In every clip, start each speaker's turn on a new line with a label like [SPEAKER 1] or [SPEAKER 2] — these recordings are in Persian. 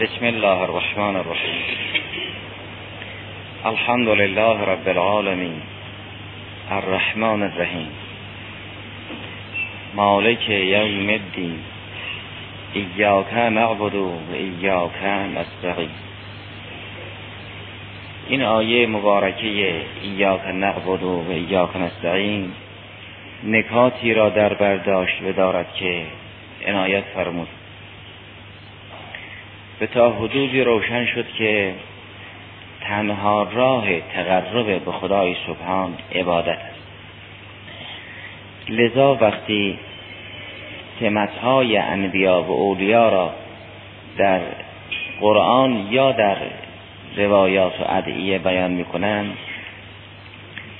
[SPEAKER 1] بسم الله الرحمن الرحیم الحمد لله رب العالمین الرحمن الرحیم مالک یوم الدین ایاک نعبد و ایاک نستعین این آیه مبارکه ایاک نعبد و ایاک نستعین نکاتی را در برداشت بدارد که عنایت فرمود به تا حدودی روشن شد که تنها راه تقرب به خدای سبحان عبادت است. لذا وقتی سمتهای انبیا و اولیا را در قرآن یا در روایات و ادعیه بیان می‌کنند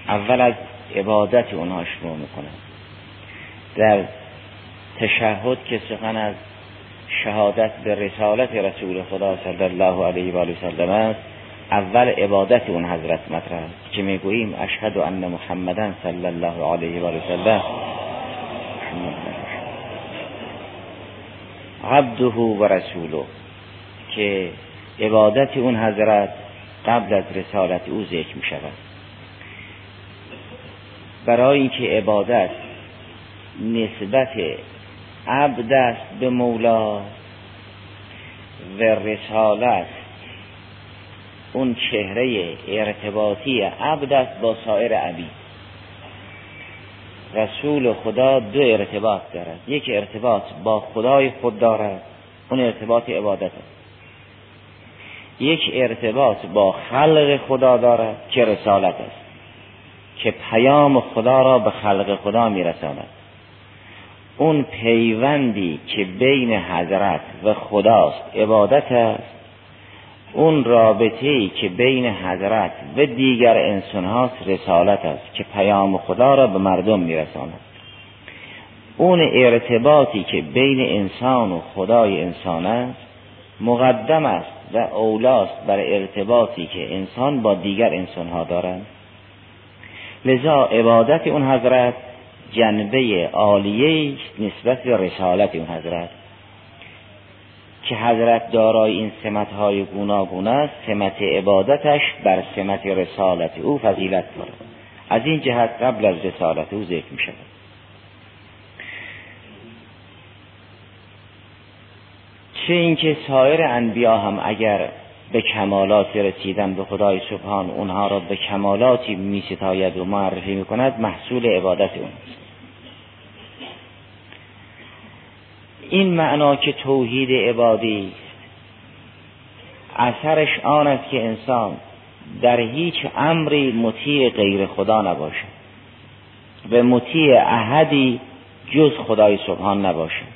[SPEAKER 1] اول از عبادت اونها شروع می‌کنند. در تشهد که سخن از شهادت به رسالت رسول خدا صلی الله علیه و سلم است. اول عبادت اون حضرت مطرح است که می‌گوییم اشهد ان محمدا صلی الله علیه و سلم. عبده و رسوله. که عبادت اون حضرت قبل از رسالت او ذکر می شود برای اینکه عبادت نسبت عبد است به مولا و رسالت. اون چهره ارتباطی عبد است با سایر عبید. رسول خدا دو ارتباط دارد. یک ارتباط با خدای خود دارد اون ارتباط عبادت است. یک ارتباط با خلق خدا دارد که رسالت است. که پیام خدا را به خلق خدا میرساند. اون پیوندی که بین حضرت و خداست عبادت است اون رابطه ای که بین حضرت و دیگر انسان هاست رسالت است که پیام خدا را به مردم میرساند. اون ارتباطی که بین انسان و خدای انسان است مقدم است و اولاست بر ارتباطی که انسان با دیگر انسان ها دارند. لذا عبادت اون حضرت جنبه عالیه نسبت به رسالت اون حضرت. که حضرت دارای این سمت های گوناگون است سمت عبادتش بر سمت رسالت او فضیلت دارد از این جهت قبل از رسالت او ذکر می شود چه اینکه سایر انبیا هم اگر به کمالات رسیدن به خدای سبحان اونها را به کمالاتی می ستاید و معرفی می کند محصول عبادت اونست این معنا که توحید عبادی اثرش آن است که انسان در هیچ امری مطیع غیر خدا نباشد و مطیع احدی جز خدای سبحان نباشد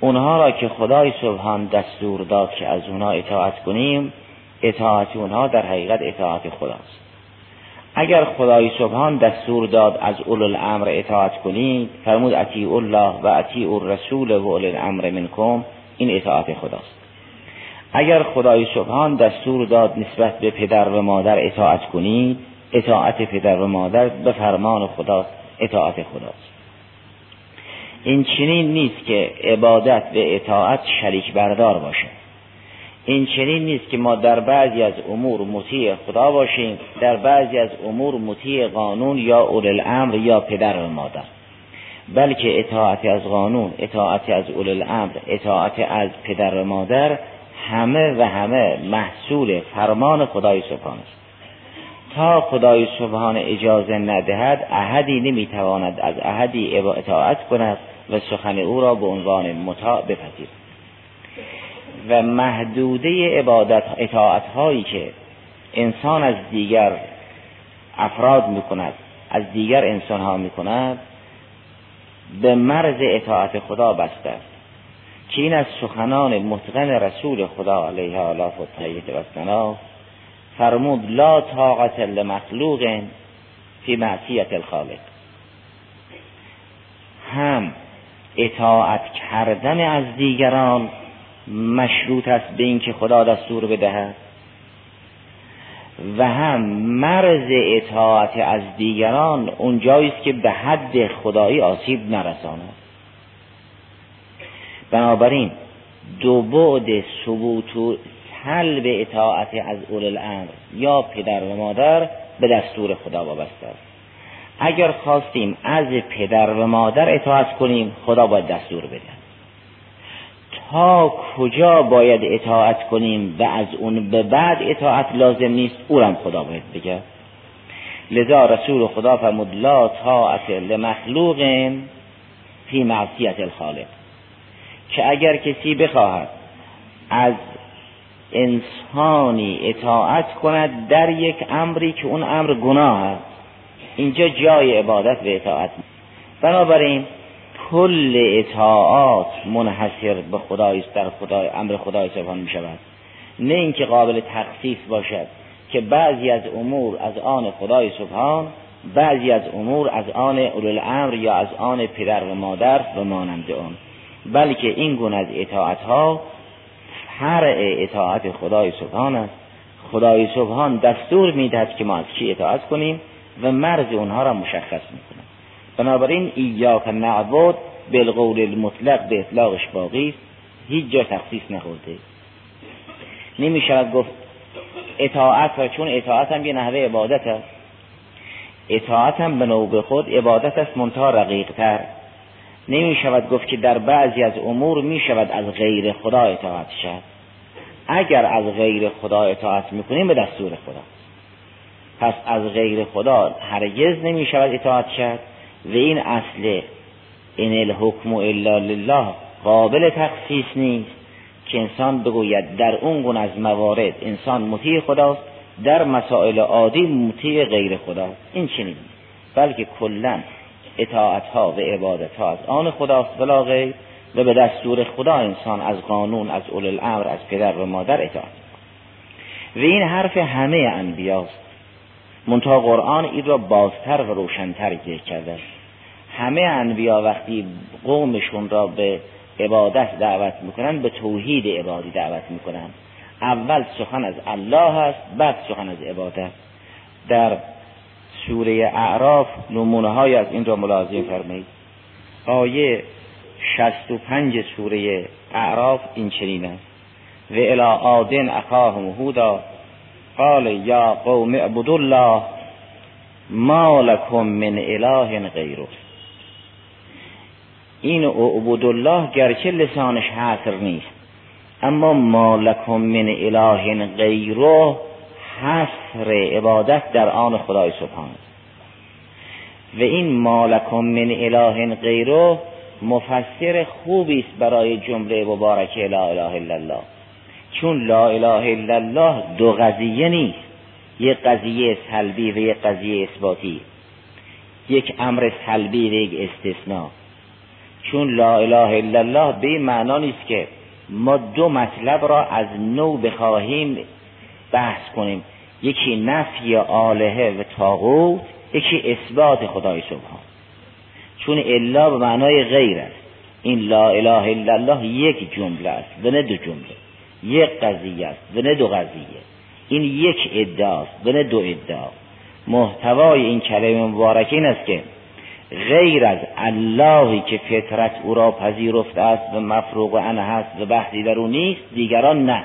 [SPEAKER 1] اونها را که خدای سبحان دستور داد که از اونها اطاعت کنیم اطاعت اونها در حقیقت اطاعت خداست. اگر خدای سبحان دستور داد از اول الامر اطاعت کنید فرمود اطیع الله و اطیع الرسول و اول الامر منکم این اطاعت خداست. اگر خدای سبحان دستور داد نسبت به پدر و مادر اطاعت کنید اطاعت پدر و مادر به فرمان خدا اطاعت خداست. این چنین نیست که عبادت و اطاعت شریک بردار باشه. این چنین نیست که ما در بعضی از امور مطیع خدا باشیم در بعضی از امور مطیع قانون یا اول الامر یا پدر و مادر. بلکه اطاعت از قانون اطاعت از اول الامر اطاعت از پدر و مادر همه و همه محصول فرمان خدای سبحان است. تا خدای سبحان اجازه ندهد احدی نمی‌تواند از احدی اطاعت کند و سخن او را به عنوان مطاع بپذیرد. و محدوده عبادت اطاعت هایی که انسان از دیگر افراد می کند از دیگر انسان ها می کند به مرز اطاعت خدا بسته است. که این از سخنان متقن رسول خدا علیه آلاف و طیت و فرمود لا طاقت لمخلوق فی معصیت الخالق. هم اطاعت کردن از دیگران مشروط است به اینکه خدا دستور بدهد. و هم مرز اطاعت از دیگران اونجایی است که به حد خدایی آسیب نرساند. بنابراین دو بعد ثبوت و سلب اطاعت از اول الامر یا پدر و مادر به دستور خدا وابسته است. اگر خواستیم از پدر و مادر اطاعت کنیم خدا باید دستور بده. کجا باید اطاعت کنیم و از اون به بعد اطاعت لازم نیست اونم خدا باید بگه. لذا رسول خدا فرمود لا طاعت لمخلوق فی معصیت الخالق. که اگر کسی بخواهد از انسانی اطاعت کند در یک امری که اون امر گناه است اینجا جای عبادت و اطاعت. بنابراین کل اطاعات منحصر به خدای در خدای امر خدای سبحان می شود. نه اینکه قابل تخصیص باشد که بعضی از امور از آن خدای سبحان بعضی از امور از آن الامر یا از آن پدر و مادر و مانند آن. بلکه این گونه از اطاعت ها فرع اطاعت خدای سبحان است. خدای سبحان دستور می‌دهد که ما از کی اطاعت کنیم و مرز اونها را مشخص می‌کنه بنابراین ایاک نعبد بالقول المطلق به اطلاقش باقی هیچ جا تخصیص نخورده. نمی شود گفت اطاعت را چون اطاعت هم یه نحوه عبادت است. اطاعت هم به نوع خود عبادت است منتها رقیق تر نمی شود گفت که در بعضی از امور می شود از غیر خدا اطاعت شد اگر از غیر خدا اطاعت می‌کنیم به دستور خدا. پس از غیر خدا هرگز نمی شود اطاعت شد و این اصل این الحکم الا لله قابل تخصیص نیست که انسان بگوید در اون گونه از موارد انسان مطیع خداست در مسائل عادی مطیع غیر خداست. این چنین بلکه کلا اطاعت ها و عبادت ها از آن خداست بلا غیر و به دستور خدا انسان از قانون از اول الامر از پدر و مادر اطاعت. و این حرف همه انبیاست. منتها قرآن این را بازتر و روشنتر ذکر کرده. همه انبیا وقتی قومشون را به عبادت دعوت می‌کنن به توحید عبادی دعوت می‌کنن. اول سخن از الله است بعد سخن از عبادت. در سوره اعراف نمونه های از این را ملاحظه فرمایید. آیه 65 سوره اعراف این چنین است. و الى آدن اخاهم هودا قال یا قوم اعبدوا الله ما لكم من اله غیره. این اعبد الله گرچه لسانش حاصر نیست اما ما لکم من اله غیره حصر عبادت در آن خدای سبحان و این ما لکم من اله غیره مفسر خوبی است برای جمله مبارکه لا اله الا الله. چون لا اله الا الله دو قضیه نیست. یک قضیه سلبی و یک قضیه اثباتی. یک امر سلبی و یک استثناء چون لا اله الا الله به معنا نیست که ما دو مطلب را از نو بخواهیم بحث کنیم. یکی نفی آلهه و تاغوت یکی اثبات خدای سبحان. چون الا به معنای غیر است. این لا اله الا الله یک جمله است و نه دو جمله. یک قضیه است و نه دو قضیه. این یک ادعاست و نه دو ادعا. محتوای این کلمه مبارکه این است که غیر از اللهی که فطرت او را پذیرفته است و مفروغ انه هست و بحثی در او نیست دیگران نه.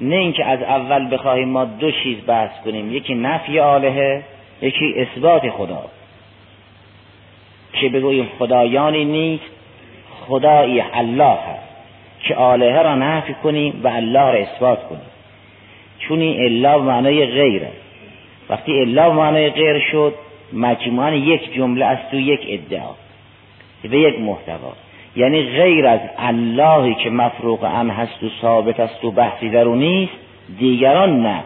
[SPEAKER 1] نه اینکه از اول بخواهیم ما دو چیز بحث کنیم یکی نفی آلهه یکی اثبات خدا. که بگوییم خدایانی نیست خدایی الله هست. که آلهه را نفی کنیم و الله را اثبات کنیم. چون این الله معنای غیر است وقتی الله معنای غیر شد مجموعا یک جمله است تو یک ادعا و یک محتوا. یعنی غیر از اللهی که مفروق ام هست و ثابت است و بحثی در او نیست دیگران نه.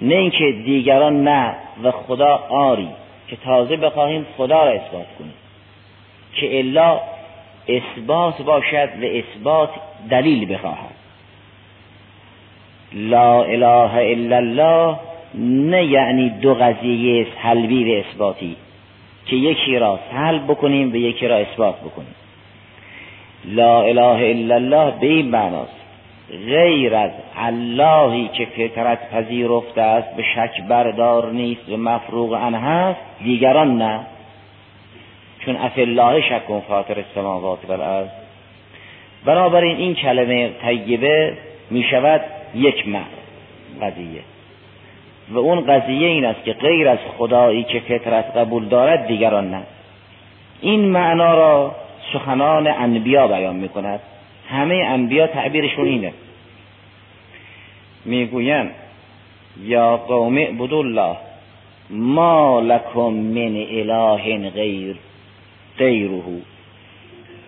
[SPEAKER 1] نه اینکه دیگران نه و خدا آری که تازه بخواهیم خدا را اثبات کنیم. که الا اثبات باشد و اثبات دلیل بخواهد. لا اله الا الله نه یعنی دو قضیه سلبی و اثباتی که یکی را سلب بکنیم و یکی را اثبات بکنیم. لا اله الا الله به این معناست. غیر از اللهی که فطرت پذیرفته است به شک بردار نیست و مفروغ ان هست دیگران نه. چون اف الله شک فاطر السماوات و الارض بنابراین این کلمه طیبه می شود یک معنی قضیه. و اون قضیه این است که غیر از خدایی که فطرت قبول دارد دیگران نه. این معنا را سخنان انبیا بیان می کند همه انبیا تعبیرشون اینه. می‌گویند یا قوم اعبدوا الله ما لکم من اله غیر. غیره.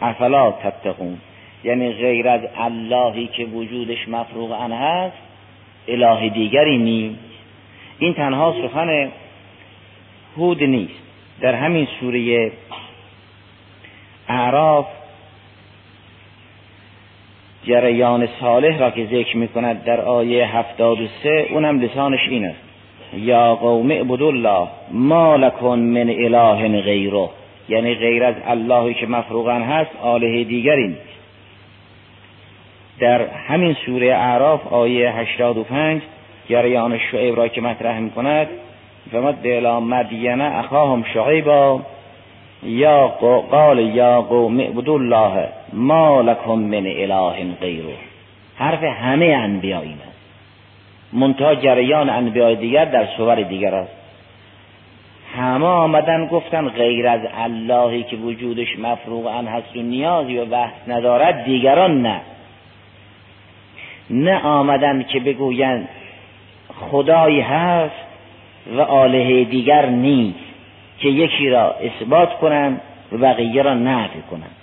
[SPEAKER 1] افلا تتقون. یعنی غیر از اللهی که وجودش مفروغ ان هست اله دیگری نیست. این تنها سخن هود نیست. در همین سوره اعراف جریان صالح را که ذکر می کند در آیه هفتاد و سه اونم لسانش این است یا قوم اعبدوا الله ما لکن من اله غیره. یعنی غیر از اللهی که مفروغن هست آله دیگری نیست در همین سوره اعراف آیه 85 جریان شعیب را که مطرح می کند فمد الى مدینه اخاهم شعیبا یا قال یا قوم اعبدوا الله ما لکم من اله غیره. حرف همه انبیا این است منتها جریان انبیاء دیگر در صور دیگر است. همه آمدن گفتن غیر از اللهی که وجودش مفروغ ان هست و نیازی و بحث ندارد دیگران نه. نه آمدن که بگویند خدایی هست و آله دیگر نیست که یکی را اثبات کنند و بقیه را نفی کنند.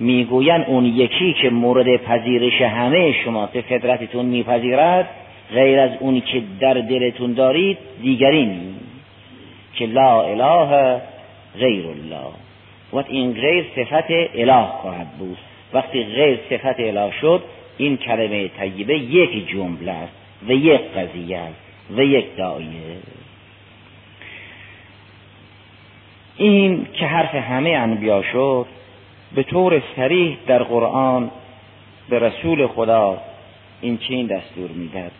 [SPEAKER 1] می‌گویند اون یکی که مورد پذیرش همه شما که فطرتتون میپذیرد غیر از اونی که در دلتون دارید دیگری نیست. که لا اله غیر الله. و این غیر صفت اله خواهد بود. وقتی غیر صفت اله شد این کلمه طیبه یک جمله است و یک قضیه است و یک دایه. این که حرف همه انبیا شد به طور سریح در قرآن به رسول خدا این چین دستور می‌دهد.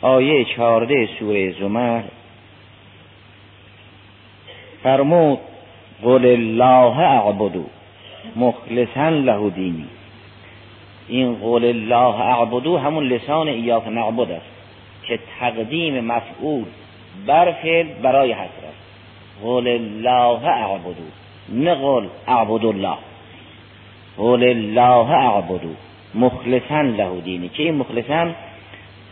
[SPEAKER 1] آیه چهارده سوره زمر فرمود قل الله اعبدو مخلصا له دینی. این قول الله اعبدو همون لسان ایاک نعبد است که تقدیم مفعول بر فعل برای حسر است. قول الله اعبدو نه قول اعبد الله. قول الله اعبدو مخلصا له دینی. که این مخلصا؟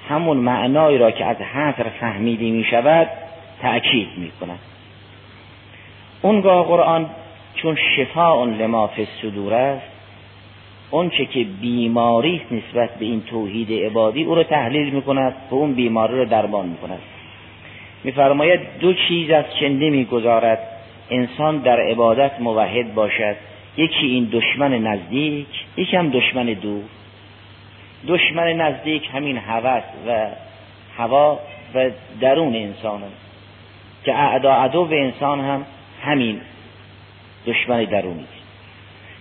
[SPEAKER 1] همون معنایی را که از حسر فهمیده می شود تأکید می کند اونگاه قرآن چون شفاء لما فی الصدور است چه که بیماری نسبت به این توحید عبادی او را تحلیل می کند و اون بیماری را درمان می کند میفرماید دو چیز از چه نمی‌گذارد انسان در عبادت موحد باشد. یکی این دشمن نزدیک یکی هم دشمن دور. دشمن نزدیک همین هوس و هوا و درون انسان است. که اعدا عدو به انسان هم همین دشمن درونی است.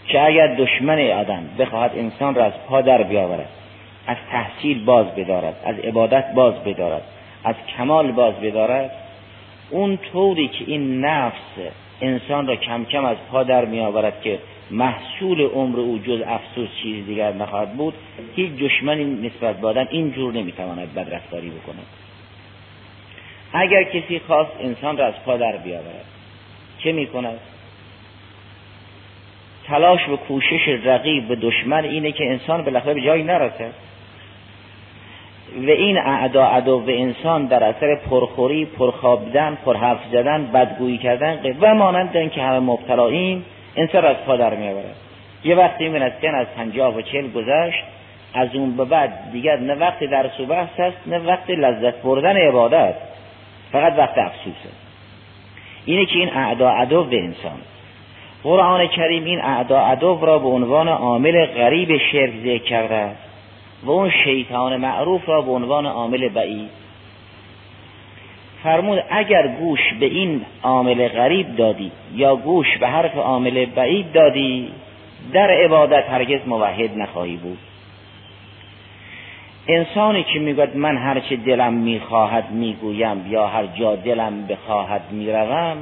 [SPEAKER 1] که اگر دشمن آدم بخواهد انسان را از پا در بیاورد از تحصیل باز بدارد از عبادت باز بدارد از کمال باز بدارد اون طوری که این نفس انسان را کم کم از پا در می آورد که محصول عمر او جز افسوس چیز دیگر نخواهد بود هیچ دشمنی نسبت به این جور نمی‌تواند بدرفتاری بکند. اگر کسی خواست انسان را از پا در بیاورد چه می‌کند؟ تلاش و کوشش رقیب و دشمن اینه که انسان بالاخره به جایی نرسد و این اعدا عدو انسان در اثر پرخوری پرخوابیدن پرحرف زدن بدگویی کردن و مانند که همه مبتلاییم انسان از پا در میآورد. یه وقتی که از پنجاه و چل گذشت از اون به بعد دیگر نه وقت درس و بحث است نه وقت لذت بردن عبادت. فقط وقت افسوسه اینه که این اعدا عدو به انسان. قرآن کریم این اعدا عدو را به عنوان عامل غریب شرک ذکر کرده و اون شیطان معروف را به عنوان عامل بعید. فرمود اگر گوش به این عامل غریب دادی یا گوش به حرف عامل بعید دادی در عبادت هرگز موحد نخواهی بود. انسانی که می‌گوید من هرچه دلم می‌خواهد می‌گویم یا هر جا دلم بخواهد می‌روم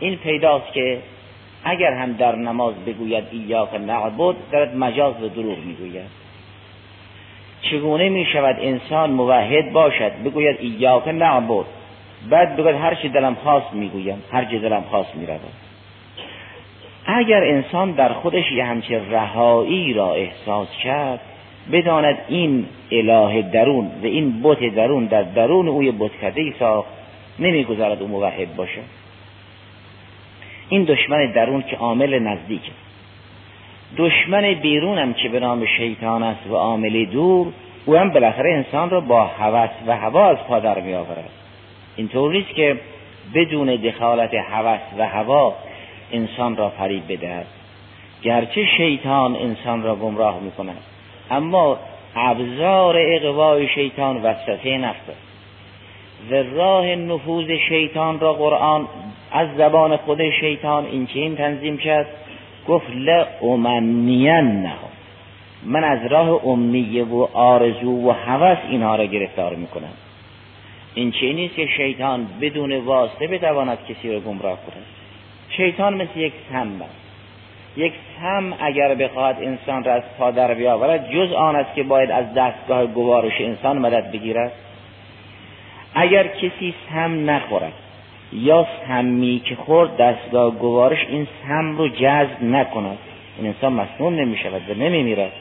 [SPEAKER 1] این پیداست که اگر هم در نماز بگوید ایاک نعبد دارد مجاز و دروغ می‌گوید. چگونه می شود انسان موحد باشد؟ بگوید ایاک نعبد. بعد بگوید هر چی دلم خواست می‌گویم هر چی دلم خواست می‌رود اگر انسان در خودش یه همچه رهایی را احساس کرد بداند این اله درون و این بت درون در درون اوی بت ای ساخت نمی‌گذارد او موحد باشه. این دشمن درون که عامل نزدیک دشمن بیرون هم که به نام شیطان است و عامل دور او هم بالاخره انسان را با هوس و هوا از پا در می آورد اینطور نیست که بدون دخالت هوس و هوا انسان را فریب بدهد. گرچه شیطان انسان را گمراه می کند اما ابزار اقوای شیطان وسوسه نفس و راه نفوذ شیطان را قرآن از زبان خود شیطان این این تنظیم کرد گفت لأمنین من از راه امنیه و آرزو و هوس اینها را گرفتار می‌کنم. این چه که شیطان بدون واسطه بتواند کسی را گمراه کند. شیطان مثل یک سم است یک سم اگر بخواهد انسان را از در بیاورد جز آن است که باید از دستگاه گوارش انسان مدد بگیرد. اگر کسی سم نخورد یا سمی که خورد دستگاه گوارش این سم رو جذب نکند. این انسان مسموم نمی شود و نمی میرد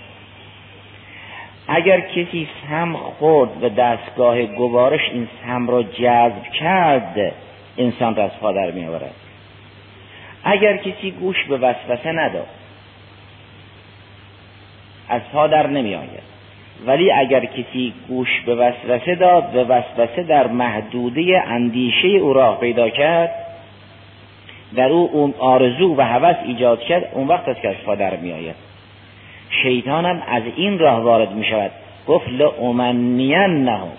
[SPEAKER 1] اگر کسی سم خورد و دستگاه گوارش این سم را جذب کرد انسان را از پا در می آورد اگر کسی گوش به وسوسه نداد از پا در نمی آید ولی اگر کسی گوش به وسوسه داد به وسوسه در محدوده اندیشه او راه پیدا کرد در او اون آرزو و هوس ایجاد کرد اون وقت است که از پا در می آید شیطان هم از این راه وارد می شود گفت لأمنین نهم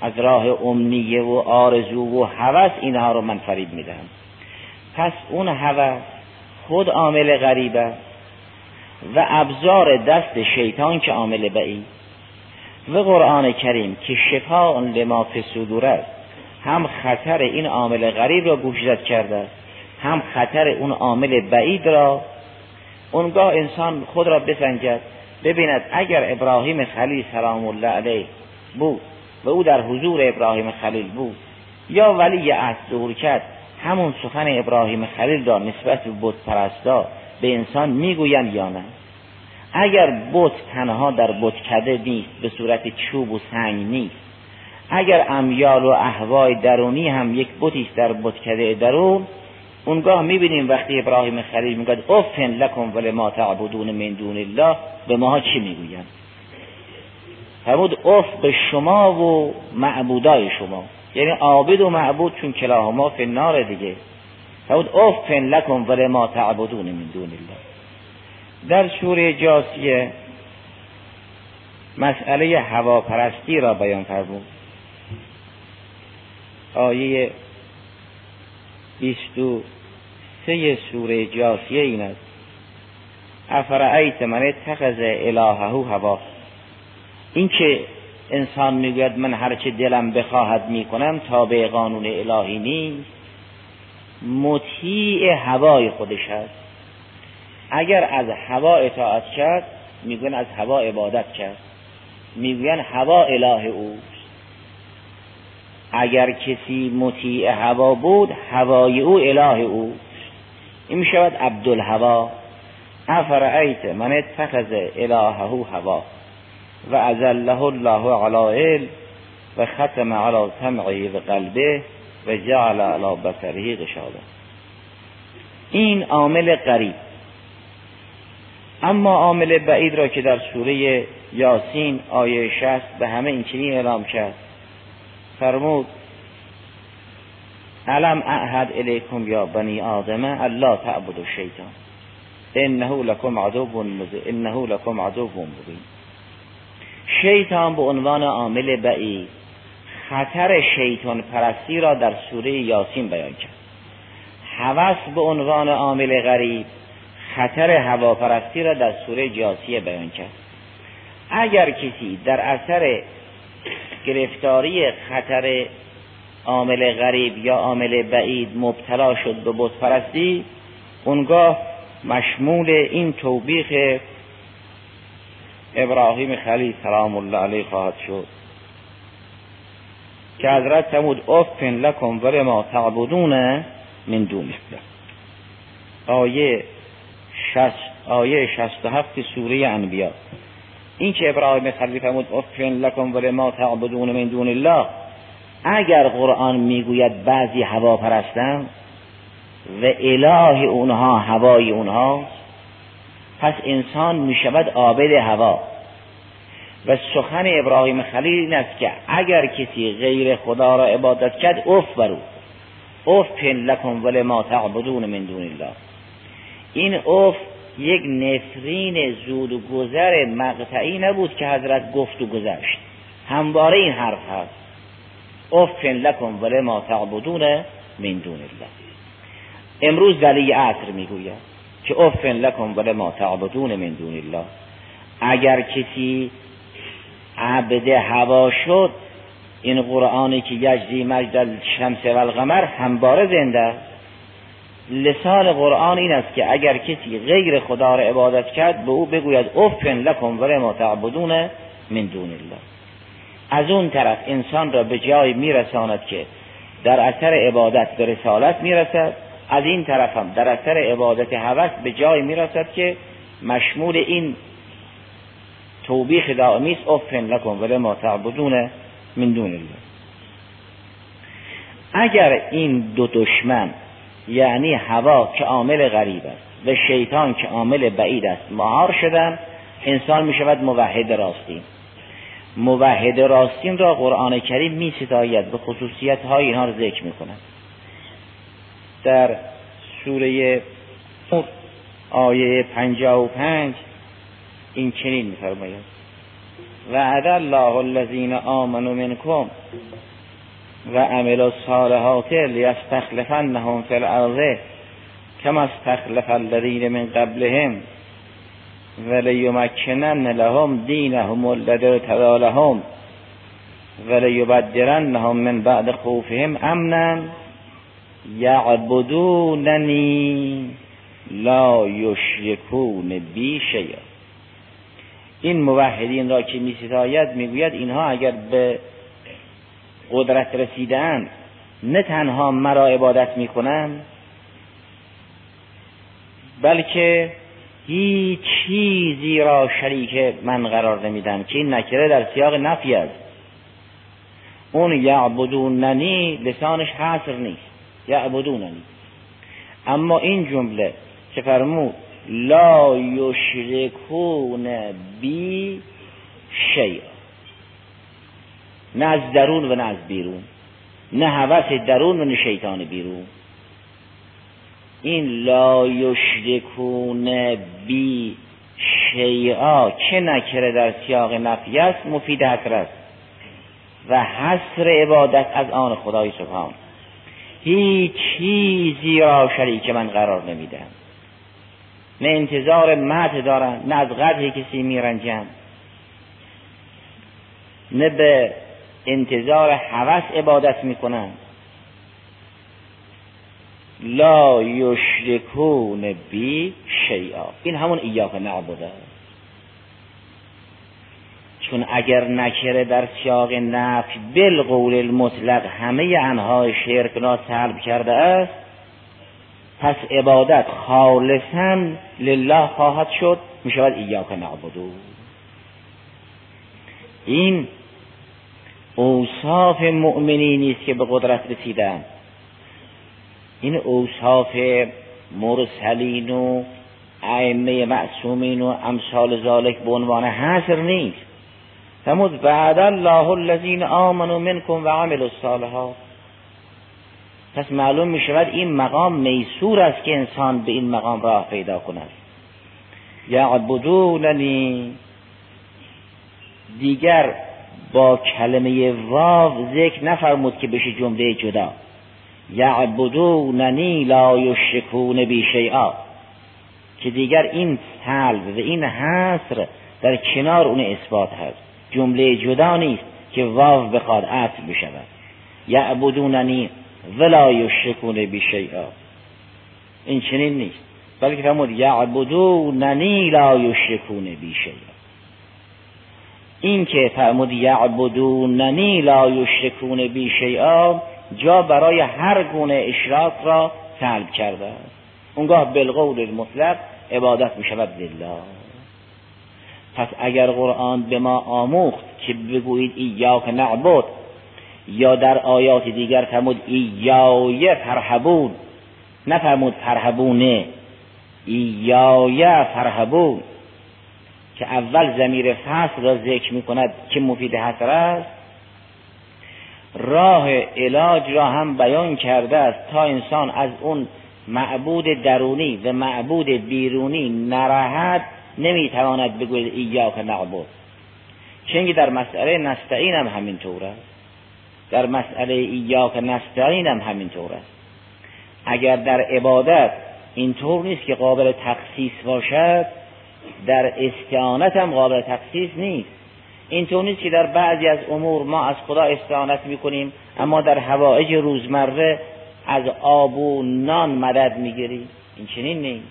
[SPEAKER 1] از راه امنیه و آرزو و هوس اینها رو من فریب می دهم پس اون هوس خود عامل غریبه و ابزار دست شیطان که عامل بعید و قرآن کریم که شفا لما فی صدور است. هم خطر این عامل غریب را گوشزد کرده هم خطر اون عامل بعید را. اونگاه انسان خود را بسنجد ببیند اگر ابراهیم خلیل سلام الله علیه بود و او در حضور ابراهیم خلیل بود یا ولی عهد ظهور کرد همون سخن ابراهیم خلیل را نسبت به بت پرستا به انسان می‌گویند یا نه؟ اگر بت تنها در بتکده نیست به صورت چوب و سنگ نیست. اگر امیال و احوای درونی هم یک بتی در بتکده درون اونگاه می‌بینیم وقتی ابراهیم خلیل می‌گوید افن لکم ولما تعبدون من دون الله. به ماها چی می‌گویند؟ فرمود اف به شما و معبودای شما. یعنی عابد و معبود چون کلاهما فی النار دیگه. فرمود افن لکم ولما تعبدون من دون الله. در سوره جاسیه مسئله هواپرستی را بیان فرمود. آیه بیست و سه سوره جاسیه این است. افرعیت من اتخذ الهه هوا. این که انسان می‌گوید من هرچه دلم بخواهد می‌کنم به قانون الهی نیست. مطیع هوای خودش است. اگر از هوا اطاعت کرد می‌گوین از هوا عبادت کرد. می‌گوین هوا اله اوست. اگر کسی مطیع هوا بود هوای او اله اوست. این می‌شود عبدالهوا. افرعیت من اتخذ الهه هوا. و ازله الله علی علم و ختم علی سمعه و قلبه و جعل علی بصره غشاوه این عامل قریب. اما عامل بعید را که در سوره یاسین آیه شست به همه این چنین اعلام کرد فرمود علم اعهد الیکم یا بنی آدم الله تعبد الشیطان انه لکم عدو انه لکم عدو مبین. شیطان به عنوان عامل بعید خطر شیطان پرستی را در سوره یاسین بیان کرد. هوس به عنوان عامل غریب خطر هواپرستی را در سوره جاسیه بیان کرد. اگر کسی در اثر گرفتاری خطر عامل غریب یا عامل بعید مبتلا شد به بت پرستی اونگاه مشمول این توبیخ ابراهیم خلیل سلام الله علیه خواهد شد. که حضرت تمود افن لکم ول ما تعبدون من دون آیه شست آیه شست و هفت سوره انبیا این که ابراهیم خلیل فرمود افن لکم ول ما تعبدون من دون الله اگر قرآن می‌گوید بعضی هوا پرستن و اله اونها هوای اونها پس انسان می‌شود عابد هوا. و سخن ابراهیم خلیل این است که اگر کسی غیر خدا را عبادت کرد اف بر او اف لکم و لما تعبدون من دون الله. این اف یک نفرین زود و گذر مقطعی نبود که حضرت گفت و گذشت. همواره این حرف هست. اف لکن ول ما تعبدون من دون الله. امروز ولی عصر می‌گوید. که اف لکن ول ما تعبدون من دون الله. اگر کسی عبد هوا شد این قرآنی که یجزی مجد الشمس و القمر همباره زنده لسان قرآن این است که اگر کسی غیر خدا را عبادت کرد به او بگوید افن لکم و ما تعبدون من دون الله. از اون طرف انسان را به جای میرساند که در اثر عبادت به رسالت می‌رسد. از این طرف هم در اثر عبادت هوس به جای می‌رسد که مشمول این توبیخ دائمی است. افن لکن ولی ما تعبدون من دون الله. اگر این دو دشمن یعنی هوا که عامل غریب است و شیطان که عامل بعید است مهار شدن انسان می شود موحد راستین. موحد راستین را قرآن کریم می ستاید به خصوصیت های اینها را ذکر می کند در سوره آیه پنجاه و پنج این چنین میفرماید. وعد الله الذین آمنوا منکم و عملوا الصالحات لیستخلفنهم فی الارض کما استخلف الذین من قبلهم ولیمکنن لهم دینهم الذی ارتضی لهم ولیبدلنهم من بعد خوفهم امنا یعبدوننی لا یشرکون بی شیئا این موحدین را که می ستاید می‌گوید اینها اگر به قدرت رسیدن نه تنها مرا عبادت می‌کنند بلکه هیچ چیزی را شریک من قرار نمیدن که این نکره در سیاق نفی است. اون یعبدوننی لسانش حصر نیست. یعبدوننی. اما این جمله که فرمود لا یشرکون بی شیء. نه از درون و نه از بیرون. نه هوس درون و نه شیطان بیرون. این لا یشرکون بی شیعا چه نکره در سیاق نفی است؟ مفید حسر است و حسر عبادت از آن خدای سبحان. هیچ چیزی را شریک من قرار نمیدم نه انتظار مد دارن نه از قدر کسی میرنجن نه به انتظار حوث عبادت می‌کنن لا یشرکون بی شیئا. این همون ایاک نعبده. چون اگر نکره در سیاق نفی بالقول المطلق همه انهای شرک را سلب کرده است پس عبادت خالصا لله خواهد شد می شود ایاک نعبدو این اوصاف مؤمنی نیست که به قدرت رسیدن. این اوصاف مرسلین و ائمه معصومین و امثال ذالک به عنوان حصر نیست. فرمود بعد الله الذین آمنوا منکم و عملوا الصالحات. پس معلوم می شود این مقام میسور است که انسان به این مقام راه پیدا کند. یعبدوننی. دیگر با کلمه واو ذکر نفرمود که بشه جمله جدا. یعبدوننی لا یشرکون بی شیئا که دیگر این سلب و این حصر در کنار اون اثبات هست. جمله جدا نیست که واو بخواد عطف بشود. یعبدوننی ولا یشرکون بی شیئا این چنین نیست. بلکه فرمود یعبدوننی لا یشرکون بی شیئا این که فرمود یعبدوننی لا یشرکون بی شیئا جا برای هر گونه اشراک را سلب کرده است. اونگاه بالقول المطلق عبادت می شود لله. پس اگر قرآن به ما آموخت که بگویید ایاک نعبد یا در آیات دیگر فرمود ایای فرحبون نفرمود فرهبونه ایای فرهبون که اول زمیر فصل را ذکر می کند که مفید حسر است. راه علاج را هم بیان کرده است تا انسان از اون معبود درونی و معبود بیرونی نراحت نمی‌تواند بگوید ایاک نعبد. چنگی در مسئله نستعین هم همینطور است. در مسئله ایاک نستعین هم همینطور است. اگر در عبادت اینطور نیست که قابل تخصیص باشد در استعانت هم قابل تخصیص نیست. اینطور نیست که در بعضی از امور ما از خدا استعانت می‌کنیم اما در هوایج روزمره از آب و نان مدد می‌گیریم. این چنین نیست.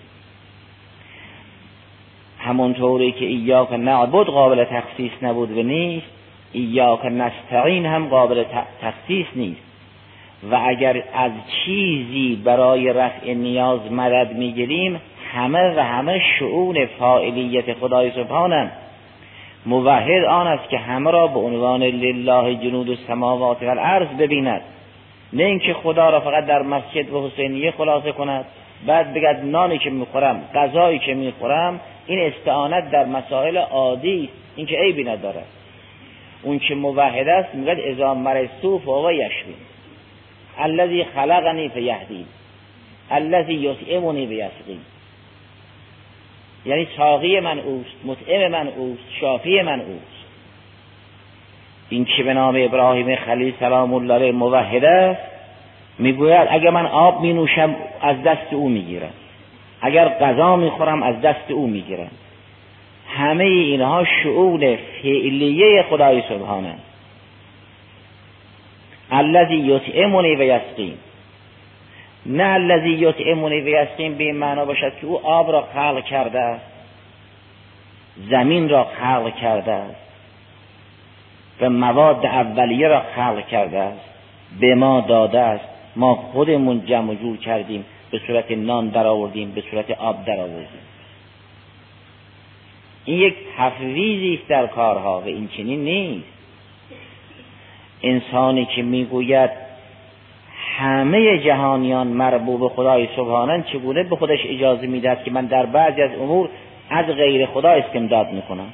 [SPEAKER 1] همونطوری که ایاک نعبد قابل تخصیص نبود و نیست ایاک نستعین هم قابل تخصیص نیست. و اگر از چیزی برای رفع نیاز مدد می‌گیریم همه و همه شعون فاعلیت خدای سبحانه. موحد آن است که همه را به عنوان لله جنود السماوات و الارض ببیند. نه اینکه خدا را فقط در مسجد و حسینیه خلاصه کند. بعد بگد نانی که می‌خورم غذایی که می‌خورم این استعانت در مسائل عادی این که عیبی ندارد اون که موحد است میگد اذا مرستو فهو یشوی الذی خلقنی فیهدین الذی یطعمنی بیسقین یعنی ساقی من اوست مطعم من اوست شافی من اوست. این که به نام ابراهیم خلیل سلام الله موحد است می‌گوید اگر من آب می نوشم از دست او می‌گیرم. اگر غذا می‌خورم از دست او می‌گیرم. همه اینها شعون فعلیه خدای سبحانه. الذی یطعمنی و یسقین نه الذی یطعمنی و یسقین به این معنا باشد که او آب را خلق کرده است زمین را خلق کرده است و مواد اولیه را خلق کرده است به ما داده است. ما خودمون جمع جور کردیم به صورت نان در آوردیم به صورت آب در آوردیم این یک تفویضی است در کارها و این چنین نیست. انسانی که می‌گوید همه جهانیان مربوب خدای سبحانن چگونه به خودش اجازه می‌دهد که من در بعضی از امور از غیر خدا استمداد می‌کنم؟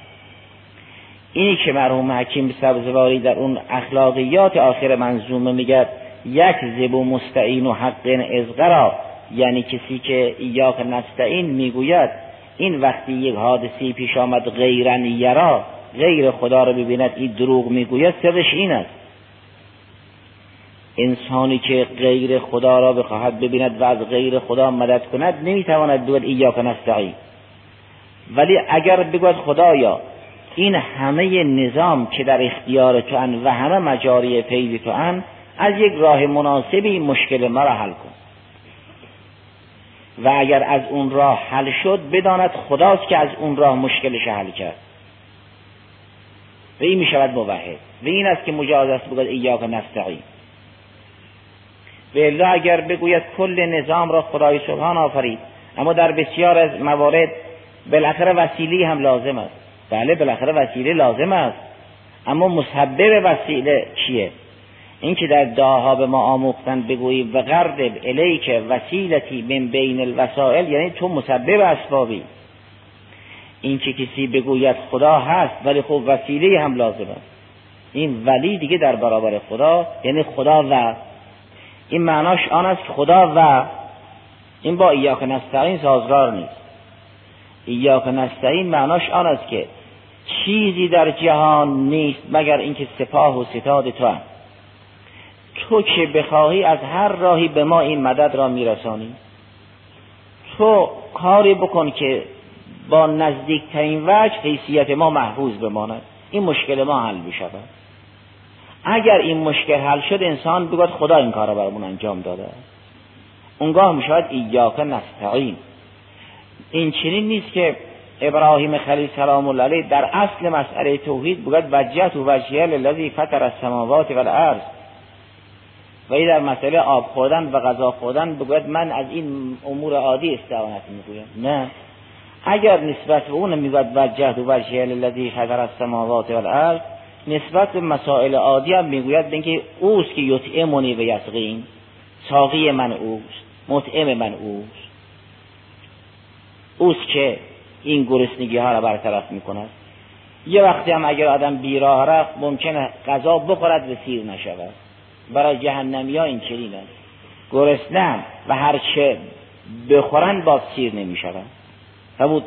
[SPEAKER 1] اینی که مرحوم حکیم سبزواری در اون اخلاقیات آخر منظومه میگه یک زبو مستعین و حق ازغرا یعنی کسی که ایاک نستعین می‌گوید این وقتی یک حادثی پیش آمد غیرن یرا غیر خدا را ببیند این دروغ می‌گوید سرش این است. انسانی که غیر خدا را بخواهد ببیند و از غیر خدا مدد کند نمی‌تواند بگوید ایاک نستعین. ولی اگر بگوید خدایا این همه نظام که در اختیار تو و همه مجاری فیض تو ان از یک راه مناسبی مشکل مرا حل کن. و اگر از اون راه حل شد بداند خداست که از اون راه مشکلش حل کرد. و این می شود موحد. و این است که مجاز است بگوید ایاک نستعین. و اگر بگوید کل نظام را خدای سبحان آفرید اما در بسیار از موارد بالاخره وسیله هم لازم است. بله بالاخره وسیله لازم است. اما مسبب وسیله چیه؟ این که در دعاها به ما آموختن بگوییم و غرب الیک وسیلتی من بین الوسائل یعنی تو مسبب اسبابی. این که کسی بگوید خدا هست ولی خب وسیله هم لازم است. این ولی دیگه در برابر خدا یعنی خدا و. این معناش آن است خدا و. این با ایاک نستعین سازگار نیست. ایاک نستعین معناش آن است که چیزی در جهان نیست مگر اینکه سپاه و ستاد تو هم. تو که بخواهی از هر راهی به ما این مدد را میرسانی. تو کاری بکن که با نزدیکترین وجه حیثیت ما محفوظ بماند. این مشکل ما حل بشود اگر این مشکل حل شد انسان بگوید خدا این کار را برامون انجام داده. اونگاه می شود ایاک نستعین. این چنین نیست که ابراهیم خلیل سلام الله علیه در اصل مسئله توحید بگد وجهت و وجهه للذی فطر السماوات والارض. و در مسئله آب خوردن و غذا خوردن بگوید من از این امور عادی استعانت می‌گویم. نه. اگر نسبت به اون می‌گوید وجهت و وجهه للذی فطر السماوات والارض نسبت به مسائل عادی هم می‌گوید اینکه اوست که یطعمنی و یسقین. ساقی من اوست مطعم من اوست. اوست که این گرسنگی ها را برطرف می‌کند. یه وقتی هم اگر آدم بیراه رفت ممکنه غذا بخورد و سیر نشود. برای جهنمی ها این چنین است. گرسنه و هر چه بخورن با سیر نمی شود بود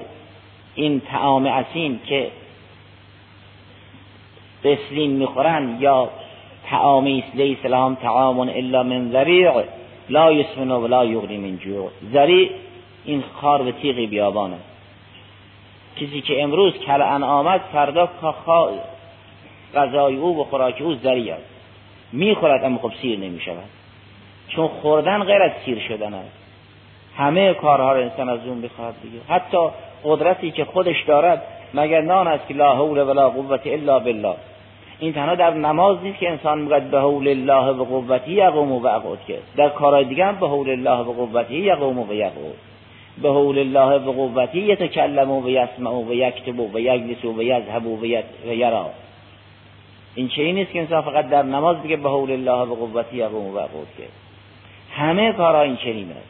[SPEAKER 1] این تعام اسیم که بسلین می‌خورن یا تعامی است لیس لهم تعام الا من ذریع لا یسمن و لا یغنی من جوع. ذریع این خار و تیغ بیابان است. کسی که امروز کل آمد فردا غذای او و خوراک او ذریع است. می‌خورد اما خب سیر نمی شود چون خوردن غیر از سیر شدن است. همه کارها را انسان از اون بخواهد دیگه. حتی قدرتی که خودش دارد مگر نان است که لا حول ولا قوت الا بالله. این تنها در نماز نیست که انسان میگه به حول الله و قوتی یقوم و یقعد که در کارهای دیگه هم به حول الله و قوتی یقوم و یقعد. به حول الله و قوتی یتکلم و یسمع و یکتب و یجلس و یذهب و یرا. این چه نیست که انسان فقط در نماز بگه به حول الله و قوتی یقوم و که همه کارها این چنین است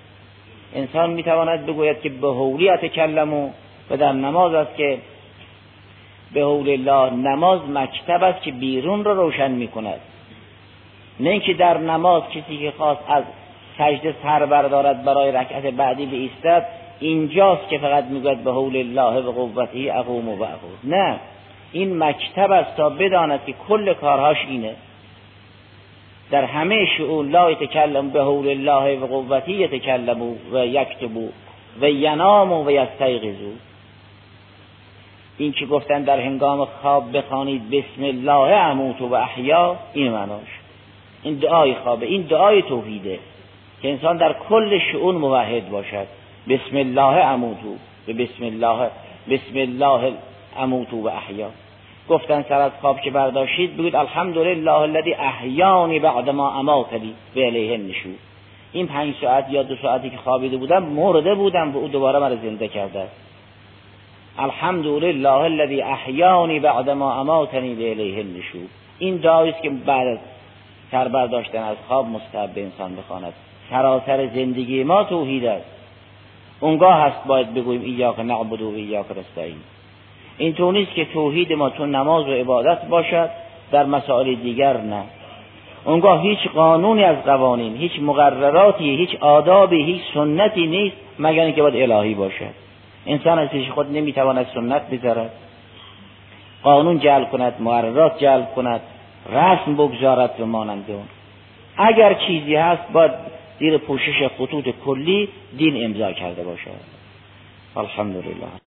[SPEAKER 1] انسان می‌تواند بگوید که به حولی اتکلم و در نماز است که به حول الله نماز مکتب است که بیرون رو روشن می کند نه اینکه در نماز کسی که خواست از سجده سر بردارد برای رکعت بعدی به ایستد اینجاست که فقط می‌گوید به حول الله و قوتی اقوم و اقوم نه. این مکتب است تا بداند که کل کارهاش اینه. در همه شؤون لا یتکلم به حول الله و قوتی یتکلم و یکتبو و ینام و یستیقظو این که گفتن در هنگام خواب بخوانید بسم الله اموت و احیا این معناش. این دعای خوابه این دعای توحیده که انسان در کل شعون موحد باشد. بسم الله اموت و بسم الله بسم الله اموت و احیا. گفتن سر از خواب که برداشتید بگید الحمدلله الذی احیانی بعد ما اماتنی به علیه نشو این پنج ساعت یا دو ساعتی که خوابیده بودم مرده بودم و او دوباره مرا زنده کرده. است الحمد لله الذي احیانی بعد ما اماتنی به الیه النشور. این دعایی است که بعد از سر برداشتن از خواب مستحب انسان بخواند. سراسر زندگی ما توحید است. اونگاه هست باید بگوییم ایاک نعبد و ایاک نستعین. این تو نیست که توحید ما تو نماز و عبادت باشد در مسائل دیگر نه. اونگاه هیچ قانونی از قوانین هیچ مقرراتی هیچ آدابی هیچ سنتی نیست مگر اینکه باید الهی باشد. انسان از پیش خود نمی‌تواند سنت بذارد قانون جل کند معررات جل کند رسم بگذارد به مانند اون. اگر چیزی هست باید زیر پوشش خطوط کلی دین امضا کرده باشد. الحمدلله.